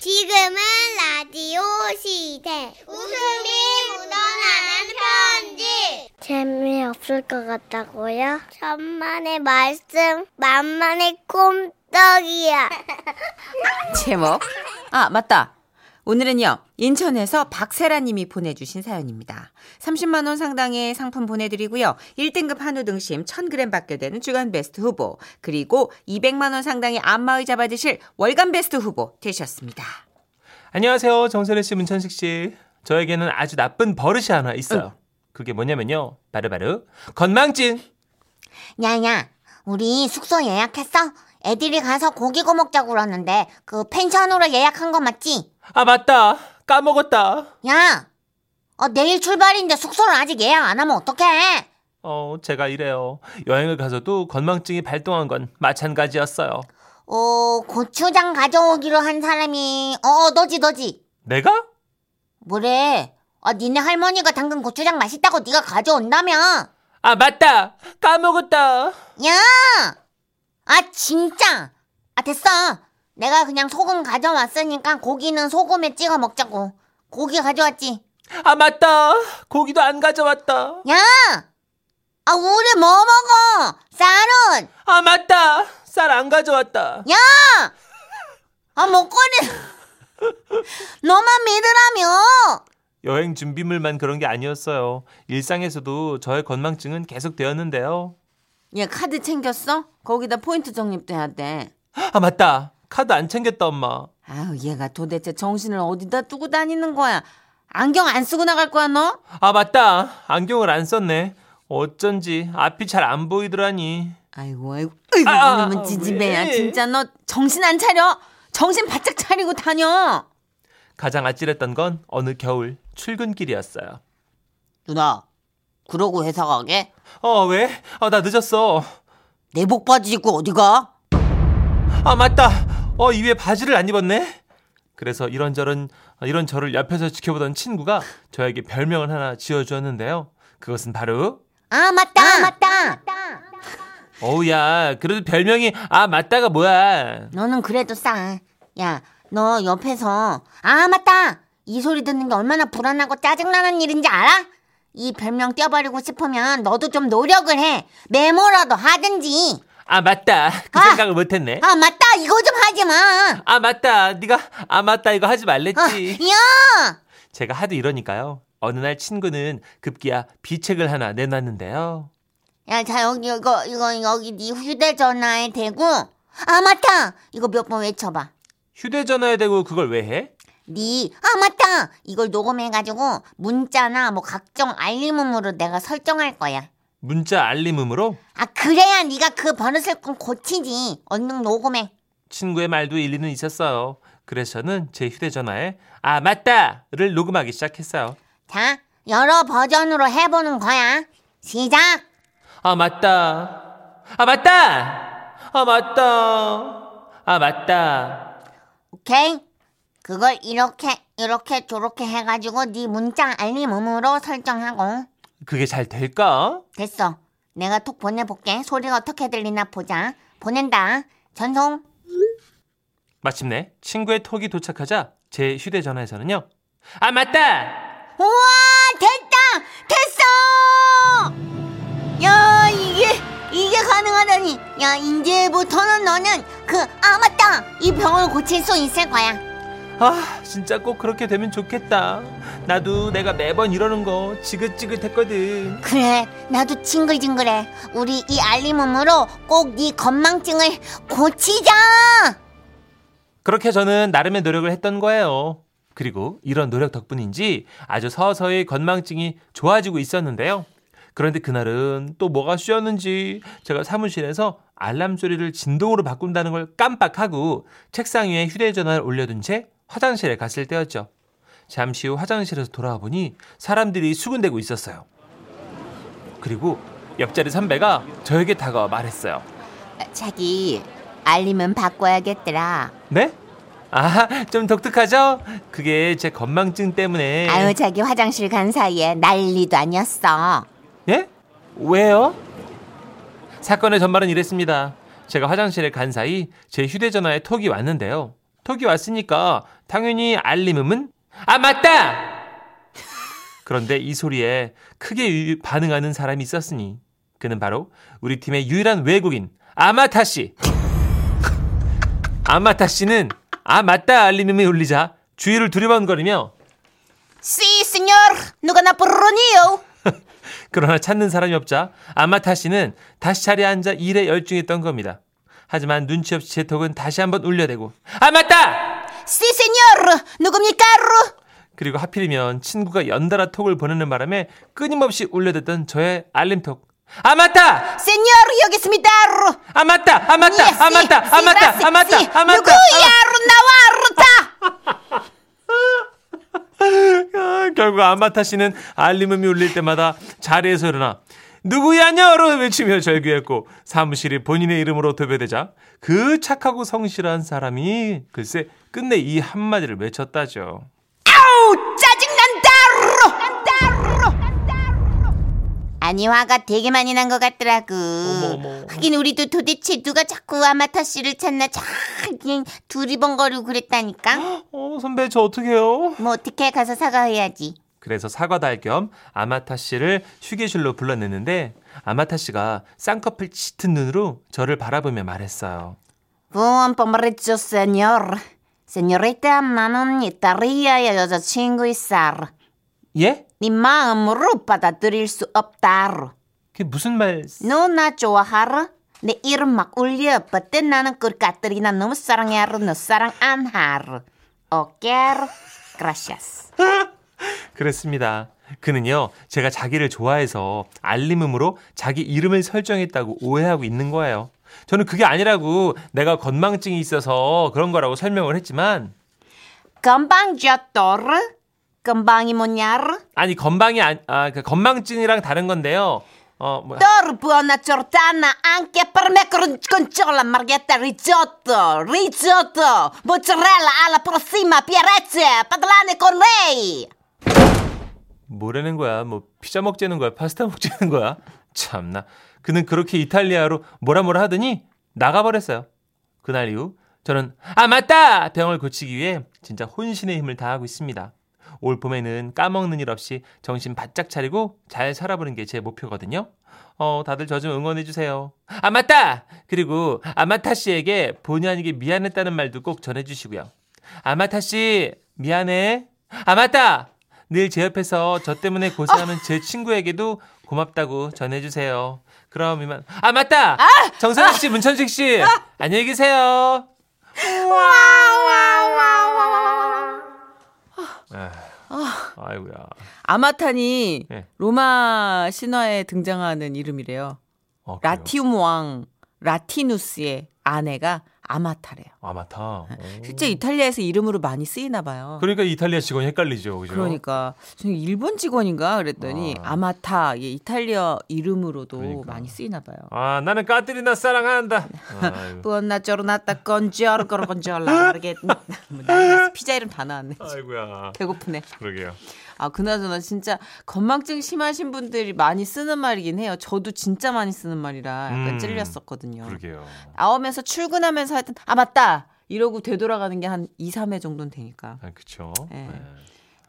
지금은 라디오 시대. 웃음이 묻어나는 편지. 재미없을 것 같다고요? 천만의 말씀, 만만의 꼼떡이야. 제목. 아, 맞다. 오늘은요, 인천에서 박세라 님이 보내주신 사연입니다. 30만원 상당의 상품 보내드리고요. 1등급 한우 등심 1000g 받게 되는 주간 베스트 후보, 그리고 200만원 상당의 안마의자 받으실 월간 베스트 후보 되셨습니다. 안녕하세요. 정선혜 씨, 문천식 씨. 저에게는 아주 나쁜 버릇이 하나 있어요. 그게 뭐냐면요. 바로바로 건망증. 야야, 우리 숙소 예약했어? 애들이 가서 고기 구워 먹자고 그러는데 그 펜션으로 예약한 거 맞지? 아, 맞다. 까먹었다. 야, 어, 내일 출발인데 숙소를 아직 예약 안 하면 어떡해? 어, 제가 이래요. 여행을 가서도 건망증이 발동한 건 마찬가지였어요. 어, 고추장 가져오기로 한 사람이 어, 너지 너지. 내가? 뭐래? 아, 니네 할머니가 당근 고추장 맛있다고 네가 가져온다며? 아, 맞다. 까먹었다. 야! 아, 진짜! 아, 됐어. 내가 그냥 소금 가져왔으니까 고기는 소금에 찍어 먹자고. 고기 가져왔지? 아, 맞다. 고기도 안 가져왔다. 야! 아, 우리 뭐 먹어? 쌀은! 아, 맞다. 쌀 안 가져왔다. 야! 아, 먹거리. 너만 믿으라며! 여행 준비물만 그런 게 아니었어요. 일상에서도 저의 건망증은 계속 되었는데요. 얘 카드 챙겼어? 거기다 포인트 적립돼야 돼. 아, 맞다. 카드 안 챙겼다, 엄마. 아유, 얘가 도대체 정신을 어디다 두고 다니는 거야? 안경 안 쓰고 나갈 거야, 너? 아, 맞다. 안경을 안 썼네. 어쩐지 앞이 잘 안 보이더라니. 아이고, 아이고, 아이고, 아, 아, 이놈은 지지배야. 왜? 진짜 너 정신 안 차려? 정신 바짝 차리고 다녀. 가장 아찔했던 건 어느 겨울 출근길이었어요. 누나, 그러고 회사 가게? 어, 왜? 어, 나 늦었어. 내 복 바지 입고 어디 가? 아, 맞다. 어, 이 위에 바지를 안 입었네. 그래서 이런저런 어, 이런 저를 옆에서 지켜보던 친구가 저에게 별명을 하나 지어주었는데요. 그것은 바로 아, 맞다! 아, 맞다! 어우야 그래도 별명이 아 맞다가 뭐야 너는 그래도 싸. 야, 너 옆에서, 아, 맞다! 이 소리 듣는 게 얼마나 불안하고 짜증나는 일인지 알아? 이 별명 떼어버리고 싶으면 너도 좀 노력을 해. 메모라도 하든지. 아 맞다 그 아! 생각을 못했네 아, 맞다! 이거 좀 하지 마! 아 맞다 네가 아 맞다 이거 하지 아, 말랬지 야! 제가 하도 이러니까요 어느 날 친구는 급기야 비책을 하나 내놨는데요 야, 자, 여기, 이거, 이거, 여기 네 휴대전화에 대고, 아, 맞다! 이거 몇 번 외쳐봐. 휴대전화에 대고 그걸 왜 해? 네, 아, 맞다! 이걸 녹음해가지고, 문자나 뭐 각종 알림음으로 내가 설정할 거야. 문자 알림음으로 아, 그래야 네가 그 버릇을 좀 고치지. 얼른 녹음해. 친구의 말도 일리는 있었어요 그래서 저는 제 휴대전화에 아 맞다를 녹음하기 시작했어요 자, 여러 버전으로 해보는 거야. 시작! 아 맞다 아 맞다 아 맞다 아 맞다 오케이? 그걸 이렇게, 이렇게, 저렇게 해가지고 네 문자 알림음으로 설정하고. 그게 잘 될까? 됐어. 내가 톡 보내볼게. 소리가 어떻게 들리나 보자. 보낸다. 전송. 마침내 친구의 톡이 도착하자 제 휴대전화에서는요 아 맞다 우와! 됐다! 됐어! 야, 이게, 이게 가능하다니. 야, 이제부터는 너는 그, 아, 맞다! 이 병을 고칠 수 있을 거야. 아 진짜 꼭 그렇게 되면 좋겠다 나도 내가 매번 이러는 거 지긋지긋했거든 그래, 나도 징글징글해. 우리 이 알림음으로 꼭 네 건망증을 고치자! 그렇게 저는 나름의 노력을 했던 거예요 그리고 이런 노력 덕분인지 아주 서서히 건망증이 좋아지고 있었는데요 그런데 그날은 또 뭐가 쉬었는지 제가 사무실에서 알람 소리를 진동으로 바꾼다는 걸 깜빡하고 책상 위에 휴대전화를 올려둔 채 화장실에 갔을 때였죠. 잠시 후 화장실에서 돌아와 보니 사람들이 수군대고 있었어요. 그리고 옆자리 선배가 저에게 다가와 말했어요. 자기, 알림은 바꿔야겠더라. 네? 아, 좀 독특하죠? 그게 제 건망증 때문에. 아유, 자기 화장실 간 사이에 난리도 아니었어. 예? 왜요? 사건의 전말은 이랬습니다. 제가 화장실에 간 사이 제 휴대전화에 톡이 왔는데요. 톡이 왔으니까 당연히 알림음은 아 맞다. 그런데 이 소리에 크게 유- 반응하는 사람이 있었으니 그는 바로 우리 팀의 유일한 외국인 아마타 씨. 아마타 씨는 아 맞다 알림음이 울리자 주위를 두리번거리며 시, 세뇨르. 누가 나 부르니요? 그러나 찾는 사람이 없자 아마타 씨는 다시 자리에 앉아 일에 열중했던 겁니다. 하지만 눈치 없이 제 톡은 다시 한번 울려대고 아 맞다! 시, 세뇨르. 누굽니까? 그리고 하필이면 친구가 연달아 톡을 보내는 바람에 끊임없이 울려댔던 저의 알림톡 아 맞다! 세뇨르 여기 있습니다. 아 맞다! 아 맞다! 예, 아 맞다! 아 맞다! 아 맞다! 아 맞다! 누구야? 나와, 루타. 아, 결국 아마타 씨는 알림음이 울릴 때마다 자리에서 일어나 누구야냐로 외치며 절규했고 사무실이 본인의 이름으로 도배되자 그 착하고 성실한 사람이 글쎄 끝내 이 한마디를 외쳤다죠. 아우, 짜증난다. 아니 화가 되게 많이 난 것 같더라고. 어머, 어머. 하긴 우리도 도대체 누가 자꾸 아마타 씨를 찾나 참 그냥 두리번거리고 그랬다니까. 어 선배 저 어떡해요? 뭐 어떻게 가서 사과해야지. 그래서 사과도 할겸 아마타 씨를 휴게실로 불러냈는데 아마타 씨가 쌍꺼풀 짙은 눈으로 저를 바라보며 말했어요. 부원 pomeriggio, señor. señorita, 나는 이탈리아의 여자친구 있어. 예? 네 마음으로 받아들일 수 없다. 그게 무슨 말? 너나 좋아하러? 내 이름 막 울려. 그때 나는 그 까뜨리 나 너무 사랑해로 너 사랑 안 하러. 오케로. gracias. 그랬습니다. 그는요, 제가 자기를 좋아해서 알림음으로 자기 이름을 설정했다고 오해하고 있는 거예요. 저는 그게 아니라고 내가 건망증이 있어서 그런 거라고 설명을 했지만, 금방 졌더르? 금방이 뭐냐르? 아니, 건방이, 아, 아, 그 건망증이랑 다른 건데요. 어, 뭐. 뭐라는 거야? 뭐, 피자 먹자는 거야? 파스타 먹자는 거야? 참나. 그는 그렇게 이탈리아로 뭐라 뭐라 하더니 나가버렸어요. 그날 이후 저는 아 맞다 병을 고치기 위해 진짜 혼신의 힘을 다하고 있습니다. 올 봄에는 까먹는 일 없이 정신 바짝 차리고 잘 살아보는 게 제 목표거든요. 어 다들 저 좀 응원해 주세요. 아 맞다 그리고 아마타 씨에게 본의 아니게 미안했다는 말도 꼭 전해주시고요. 아마타 씨 미안해. 아 맞다 늘 제 옆에서 저 때문에 고생하는 제 친구에게도 고맙다고 전해주세요. 그럼 이만 아 맞다 정선희 씨 문천식 씨 안녕히 계세요. 에휴, 아이고야. 아마탄이 네. 로마 신화에 등장하는 이름이래요. 어? 라티움 왕 라티누스의 아내가 아마타래요. 아마타. 오. 실제 이탈리아에서 이름으로 많이 쓰이나 봐요. 그러니까 이탈리아 직원 이 헷갈리죠, 그죠? 그러니까 일본 직원인가 그랬더니 아. 아. 마타 예, 이탈리아 이름으로도 그러니까. 많이 쓰이나 봐요. 아 나는 까뜨리나 사랑한다. 뿌나 쪼르나따 건지어르 건지어라 난리 났어. 피자 이름 다 나왔네. 아이고야. 배고프네. 그러게요. 아 그나저나 진짜 건망증 심하신 분들이 많이 쓰는 말이긴 해요. 저도 진짜 많이 쓰는 말이라 약간 음, 찔렸었거든요. 그러게요. 나오면서 출근하면서 하여튼 아 맞다 이러고 되돌아가는 게 한 2, 3회 정도는 되니까 아 그쵸. 예. 네.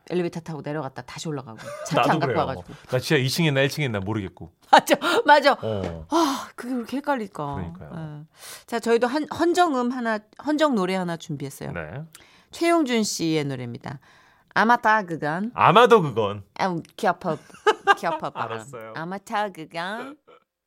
엘리베이터 타고 내려갔다 다시 올라가고 차키 안 갖고 그래요. 와가지고 나 진짜 2층 있나 1층 있나 모르겠고. 맞아 맞아 어. 아 그게 그렇게 헷갈릴까 그러니까요. 예. 자 저희도 한, 헌정음 하나 헌정 노래 하나 준비했어요 네. 최용준 씨의 노래입니다 아마타 그간 아마도 그건. 아, 키 아파 키 아파 알았어요. 아마타 그간